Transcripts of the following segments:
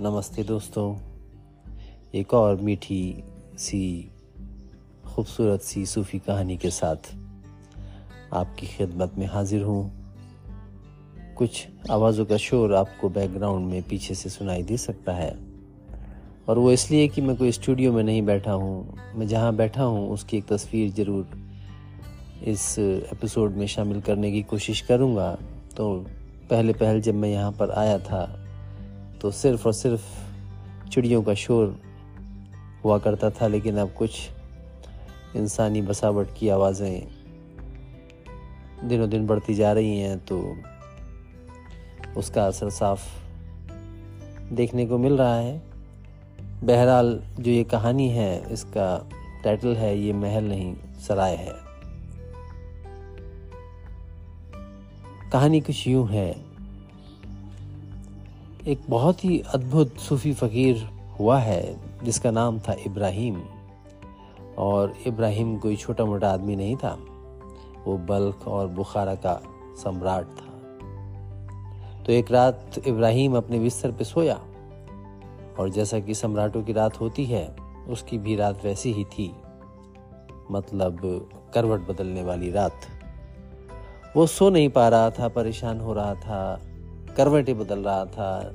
नमस्ते दोस्तों। एक और मीठी सी, खूबसूरत सी सूफ़ी कहानी के साथ आपकी खिदमत में हाजिर हूँ। कुछ आवाज़ों का शोर आपको बैकग्राउंड में पीछे से सुनाई दे सकता है। और वो इसलिए कि मैं कोई स्टूडियो में नहीं बैठा हूँ। मैं जहाँ बैठा हूँ, उसकी एक तस्वीर ज़रूर इस एपिसोड में शामिल करने की कोशिश करूँगा। तो पहले पहल जब मैं यहाँ पर आया था तो सिर्फ़ और सिर्फ़ चिड़ियों का शोर हुआ करता था, लेकिन अब कुछ इंसानी बसावट की आवाज़ें दिनों दिन बढ़ती जा रही हैं तो उसका असर साफ़ देखने को मिल रहा है। बहरहाल, जो ये कहानी है, इसका टाइटल है, ये महल नहीं, सराय है। कहानी कुछ यूँ है एक बहुत ही अद्भुत सूफी फ़कीर हुआ है, जिसका नाम था इब्राहिम। और इब्राहिम कोई छोटा मोटा आदमी नहीं था। वो बल्ख और बुखारा का सम्राट था। तो एक रात इब्राहिम अपने बिस्तर पे सोया, और जैसा कि सम्राटों की रात होती है, उसकी भी रात वैसी ही थी। मतलब करवट बदलने वाली रात। वो सो नहीं पा रहा था, परेशान हो रहा था करवटें बदल रहा था।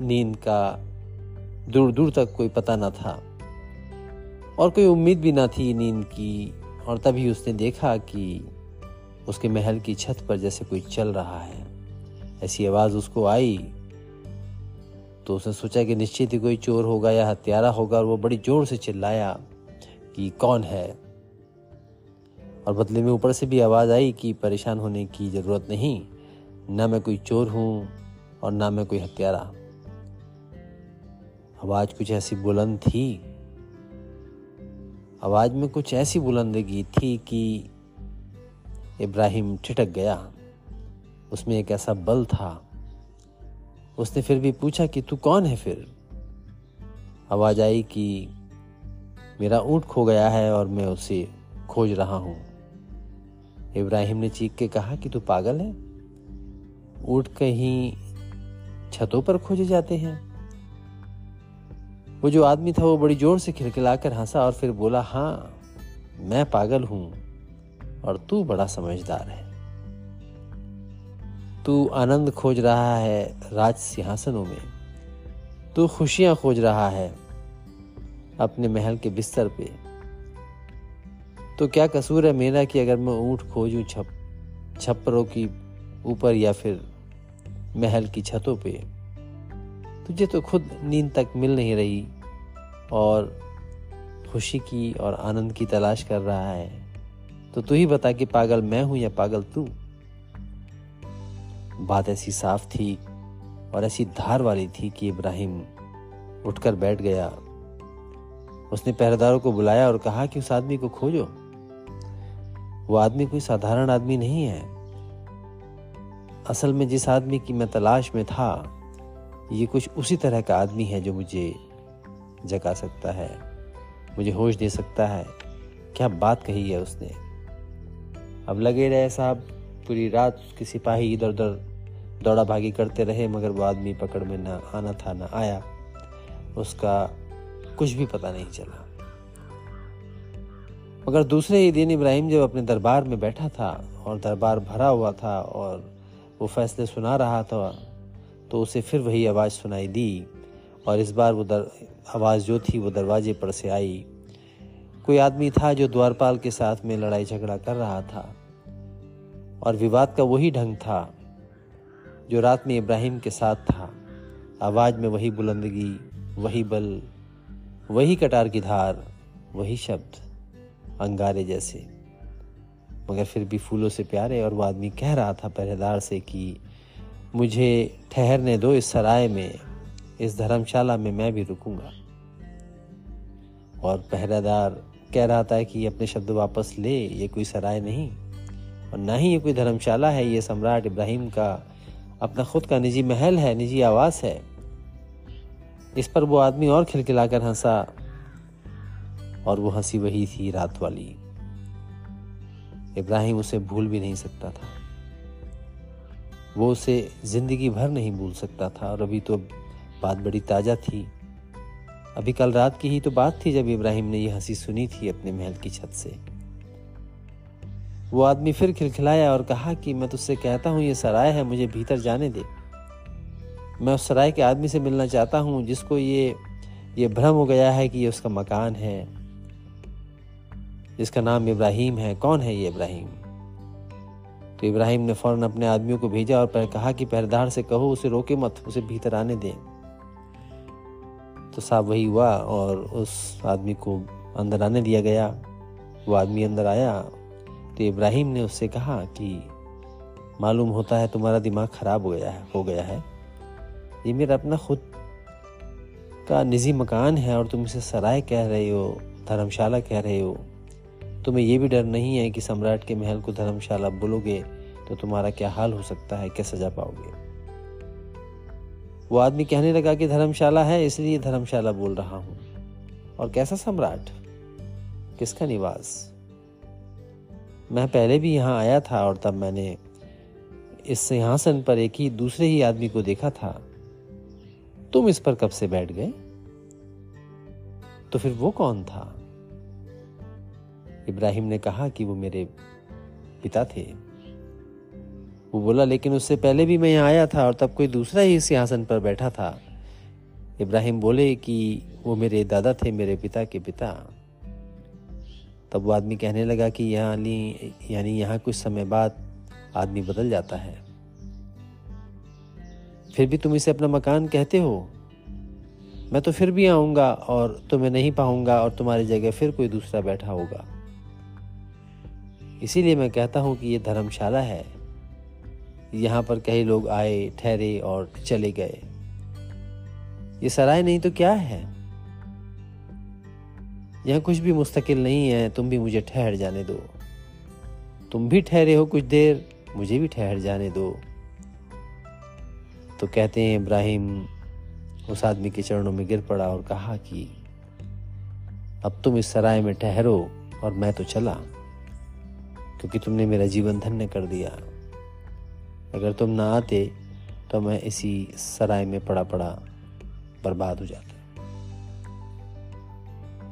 नींद का दूर दूर तक कोई पता न था। और कोई उम्मीद भी ना थी नींद की। और तभी उसने देखा कि उसके महल की छत पर जैसे कोई चल रहा है। ऐसी आवाज़ उसको आई तो उसने सोचा कि निश्चित ही कोई चोर होगा या हत्यारा होगा और वो बड़ी ज़ोर से चिल्लाया कि कौन है? और बदले में ऊपर से भी आवाज़ आई कि परेशान होने की ज़रूरत नहीं। ना मैं कोई चोर हूँ और ना मैं कोई हत्यारा। आवाज़ कुछ ऐसी बुलंद थी। आवाज़ में कुछ ऐसी बुलंदगी थी कि इब्राहिम ठिठक गया। उसमें एक ऐसा बल था। उसने फिर भी पूछा कि तू कौन है फिर? आवाज़ आई कि मेरा ऊँट खो गया है और मैं उसे खोज रहा हूँ। इब्राहिम ने चीख के कहा कि तू पागल है? ऊँट कहीं छतों पर खोजे जाते हैं। वो जो आदमी था, वो बड़ी ज़ोर से खिलखिलाकर हंसा और फिर बोला हाँ मैं पागल हूँ और तू बड़ा समझदार है। तू आनंद खोज रहा है राज सिंहासनों में। तू खुशियाँ खोज रहा है अपने महल के बिस्तर पे। तो क्या कसूर है मेरा कि अगर मैं ऊँट खोजूं छप, छप्परों की ऊपर या फिर महल की छतों पे। तुझे तो खुद नींद तक मिल नहीं रही और खुशी की और आनंद की तलाश कर रहा है। तो तू ही बता कि पागल मैं हूँ या पागल तू? बात ऐसी साफ़ थी और ऐसी धार वाली थी कि इब्राहिम उठकर बैठ गया। उसने पहरेदारों को बुलाया और कहा कि उस आदमी को खोजो। वो आदमी कोई साधारण आदमी नहीं है। असल में जिस आदमी की मैं तलाश में था, ये कुछ उसी तरह का आदमी है जो मुझे जगा सकता है, मुझे होश दे सकता है। क्या बात कही है उसने। अब लगे रहे साहब, पूरी रात उसके सिपाही इधर उधर दौड़ा भागी करते रहे, मगर वो आदमी पकड़ में ना आना था, ना आया। उसका कुछ भी पता नहीं चला। मगर दूसरे ही दिन इब्राहिम जब अपने दरबार में बैठा था और दरबार भरा हुआ था और वो फैसले सुना रहा था तो उसे फिर वही आवाज़ सुनाई दी। और इस बार वो दर, आवाज़ जो थी, वो दरवाजे पर से आई। कोई आदमी था जो द्वारपाल के साथ में लड़ाई झगड़ा कर रहा था। और विवाद का वही ढंग था, जो रात में इब्राहिम के साथ था। आवाज़ में वही बुलंदगी, वही बल, वही कटार की धार, वही शब्द, अंगारे जैसे। मगर फिर भी फूलों से प्यारे और वो आदमी कह रहा था पहरेदार से कि मुझे ठहरने दो इस सराय में, इस धर्मशाला में मैं भी रुकूँगा। और पहरेदार कह रहा था कि अपने शब्द वापस ले, ये कोई सराय नहीं। और ना ही ये कोई धर्मशाला है, ये सम्राट इब्राहिम का अपना खुद का निजी महल है, निजी आवास है। इस पर वो आदमी और खिलखिलाकर हंसा और वो हँसी वही थी रात वाली। इब्राहिम उसे भूल भी नहीं सकता था। वो उसे ज़िंदगी भर नहीं भूल सकता था और अभी तो बात बड़ी ताज़ा थी। अभी कल रात की ही तो बात थी जब इब्राहिम ने यह हँसी सुनी थी अपने महल की छत से। वो आदमी फिर खिलखिलाया और कहा कि, मैं तुझसे कहता हूँ, ये सराय है, मुझे भीतर जाने दे। मैं उस सराय के आदमी से मिलना चाहता हूँ, जिसको ये ये भ्रम हो गया है कि ये उसका मकान है। जिसका नाम इब्राहिम है। कौन है ये इब्राहिम? तो इब्राहिम ने फ़ौरन अपने आदमियों को भेजा और कहा कि पहरेदार से कहो, उसे रोके मत, उसे भीतर आने दें। तो साहब वही हुआ और उस आदमी को अंदर आने दिया गया। वो आदमी अंदर आया। तो इब्राहिम ने उससे कहा कि, मालूम होता है तुम्हारा दिमाग खराब हो गया है, हो गया है। ये मेरा अपना खुद का निजी मकान है और तुम इसे सराय कह रहे हो, धर्मशाला कह रहे हो। तुम्हें ये भी डर नहीं है कि सम्राट के महल को धर्मशाला बोलोगे तो तुम्हारा क्या हाल हो सकता है? क्या सजा पाओगे? वो आदमी कहने लगा कि धर्मशाला है, इसलिए धर्मशाला बोल रहा हूँ। और कैसा सम्राट? किसका निवास? मैं पहले भी यहाँ आया था और तब मैंने इस सिंहासन पर एक ही, दूसरे ही आदमी को देखा था। तुम इस पर कब से बैठ गए? तो फिर वो कौन था? इब्राहिम ने कहा कि वो मेरे पिता थे। वो बोला, लेकिन उससे पहले भी मैं यहाँ आया था और तब कोई दूसरा ही सिंहासन पर बैठा था। इब्राहिम बोले कि वो मेरे दादा थे, मेरे पिता के पिता। तब वो आदमी कहने लगा कि यहाँ यानी यहाँ कुछ समय बाद आदमी बदल जाता है। फिर भी तुम इसे अपना मकान कहते हो? मैं तो फिर भी आऊँगा और तुम्हें नहीं पाऊँगा और तुम्हारी जगह फिर कोई दूसरा बैठा होगा। इसीलिए मैं कहता हूँ कि ये धर्मशाला है। यहाँ पर कई लोग आए, ठहरे और चले गए। ये सराय नहीं तो क्या है? यहाँ कुछ भी मुस्तकिल नहीं है, तुम भी मुझे ठहर जाने दो। तुम भी ठहरे हो कुछ देर, मुझे भी ठहर जाने दो। तो कहते हैं, इब्राहिम, उस आदमी के चरणों में गिर पड़ा और कहा कि, अब तुम इस सराय में ठहरो और मैं तो चला। क्योंकि तुमने मेरा जीवन धन्य कर दिया। अगर तुम ना आते तो मैं इसी सराय में पड़ा पड़ा बर्बाद हो जाता।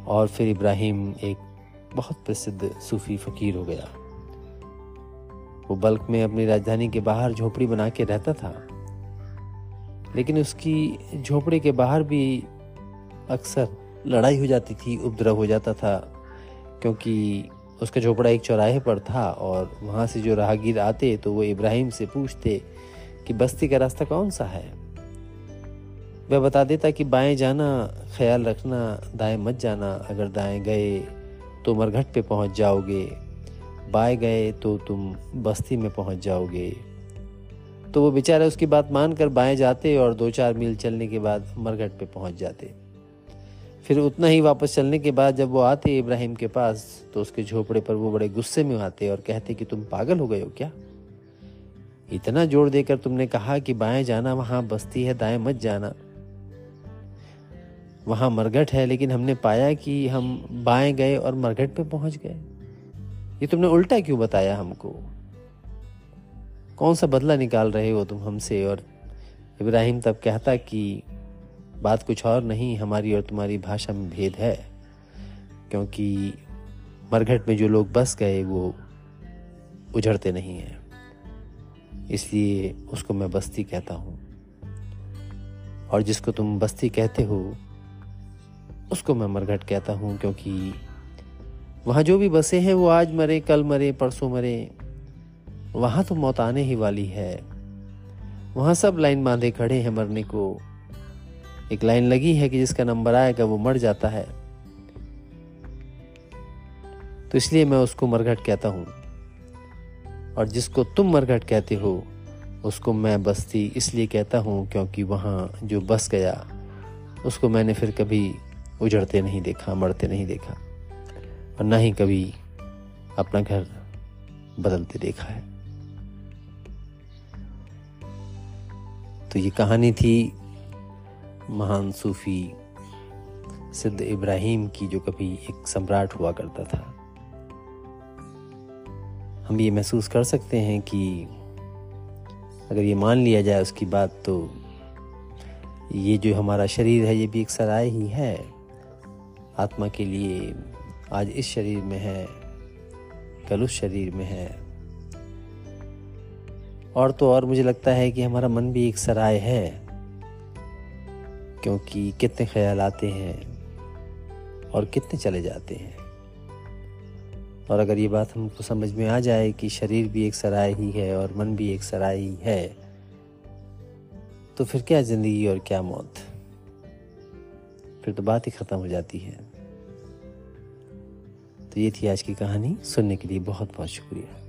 और फिर इब्राहिम एक बहुत प्रसिद्ध सूफी फकीर हो गया। वो बल्क में अपनी राजधानी के बाहर झोपड़ी बना के रहता था। लेकिन उसकी झोपड़ी के बाहर भी अक्सर लड़ाई हो जाती थी, उपद्रव हो जाता था, क्योंकि उसका झोपड़ा एक चौराहे पर था और वहाँ से जो राहगीर आते तो वो इब्राहिम से पूछते कि बस्ती का रास्ता कौन सा है? वह बता देता कि बाएँ जाना, ख्याल रखना, दाएँ मत जाना। अगर दाएँ गए तो मरघट पे पहुँच जाओगे। बाएँ गए तो तुम बस्ती में पहुँच जाओगे। तो वो बेचारे उसकी बात मानकर बाएँ जाते और दो चार मील चलने के बाद मरघट पे पहुँच जाते। फिर उतना ही वापस चलने के बाद जब वो आते इब्राहिम के पास तो उसके झोपड़े पर वो बड़े गुस्से में आते और कहते कि तुम पागल हो गए हो क्या? इतना ज़ोर देकर तुमने कहा कि बाएँ जाना, वहाँ बस्ती है, दाएँ मत जाना। वहाँ मरघट है, लेकिन हमने पाया कि हम बाएँ गए और मरघट पे पहुँच गए। ये तुमने उल्टा क्यों बताया हमको? कौन सा बदला निकाल रहे हो तुम हमसे? और इब्राहिम तब कहता कि बात कुछ और नहीं, हमारी और तुम्हारी भाषा में भेद है। क्योंकि मरघट में जो लोग बस गए, वो उजड़ते नहीं हैं। इसलिए उसको मैं बस्ती कहता हूँ। और जिसको तुम बस्ती कहते हो, उसको मैं मरघट कहता हूँ, क्योंकि वहाँ जो भी बसे हैं, वो आज मरे, कल मरे, परसों मरे, वहाँ तो मौत आने ही वाली है। वहाँ सब लाइन बांधे खड़े हैं मरने को। एक लाइन लगी है कि जिसका नंबर आएगा वो मर जाता है। तो इसलिए मैं उसको मरघट कहता हूँ। और जिसको तुम मरघट कहते हो, उसको मैं बस्ती इसलिए कहता हूँ क्योंकि वहाँ जो बस गया, उसको मैंने फिर कभी उजड़ते नहीं देखा, मरते नहीं देखा। और ना ही कभी अपना घर बदलते देखा है। तो ये कहानी थी महान सूफी सिद्ध इब्राहिम की जो कभी एक सम्राट हुआ करता था। हम ये महसूस कर सकते हैं कि अगर ये मान लिया जाए उसकी बात तो ये जो हमारा शरीर है, ये भी एक सराय ही है। आत्मा के लिए आज इस शरीर में है, कल उस शरीर में है। और तो और मुझे लगता है कि हमारा मन भी एक सराय है। क्योंकि कितने ख्याल आते हैं और कितने चले जाते हैं। और अगर ये बात हमको समझ में आ जाए कि शरीर भी एक सराय ही है और मन भी एक सराय ही है तो फिर क्या ज़िंदगी और क्या मौत? फिर तो बात ही खत्म हो जाती है। तो ये थी आज की कहानी। सुनने के लिए बहुत बहुत शुक्रिया।